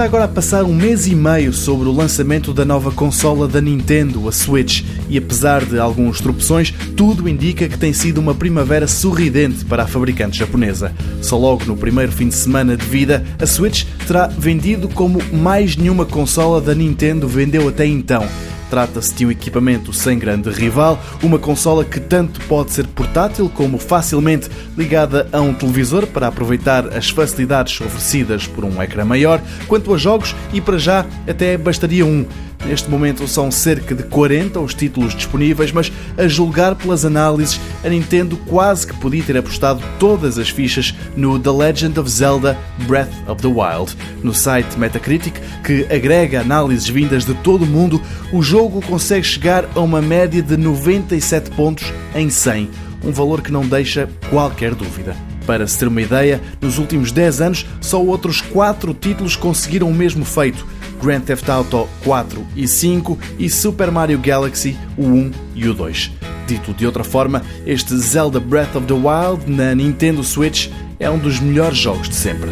Está agora a passar um mês e meio sobre o lançamento da nova consola da Nintendo, a Switch, e apesar de alguns tropeções, tudo indica que tem sido uma primavera sorridente para a fabricante japonesa. Só logo no primeiro fim de semana de vida, a Switch terá vendido como mais nenhuma consola da Nintendo vendeu até então. Trata-se de um equipamento sem grande rival, uma consola que tanto pode ser portátil como facilmente ligada a um televisor para aproveitar as facilidades oferecidas por um ecrã maior, quanto a jogos e para já até bastaria um. Neste momento são cerca de 40 os títulos disponíveis, mas a julgar pelas análises, a Nintendo quase que podia ter apostado todas as fichas no The Legend of Zelda Breath of the Wild. No site Metacritic, que agrega análises vindas de todo o mundo, o jogo consegue chegar a uma média de 97 pontos em 100, um valor que não deixa qualquer dúvida. Para se ter uma ideia, nos últimos 10 anos, só outros 4 títulos conseguiram o mesmo feito Grand Theft Auto 4 e 5 e Super Mario Galaxy, o 1 e o 2. Dito de outra forma, este Zelda Breath of the Wild na Nintendo Switch é um dos melhores jogos de sempre.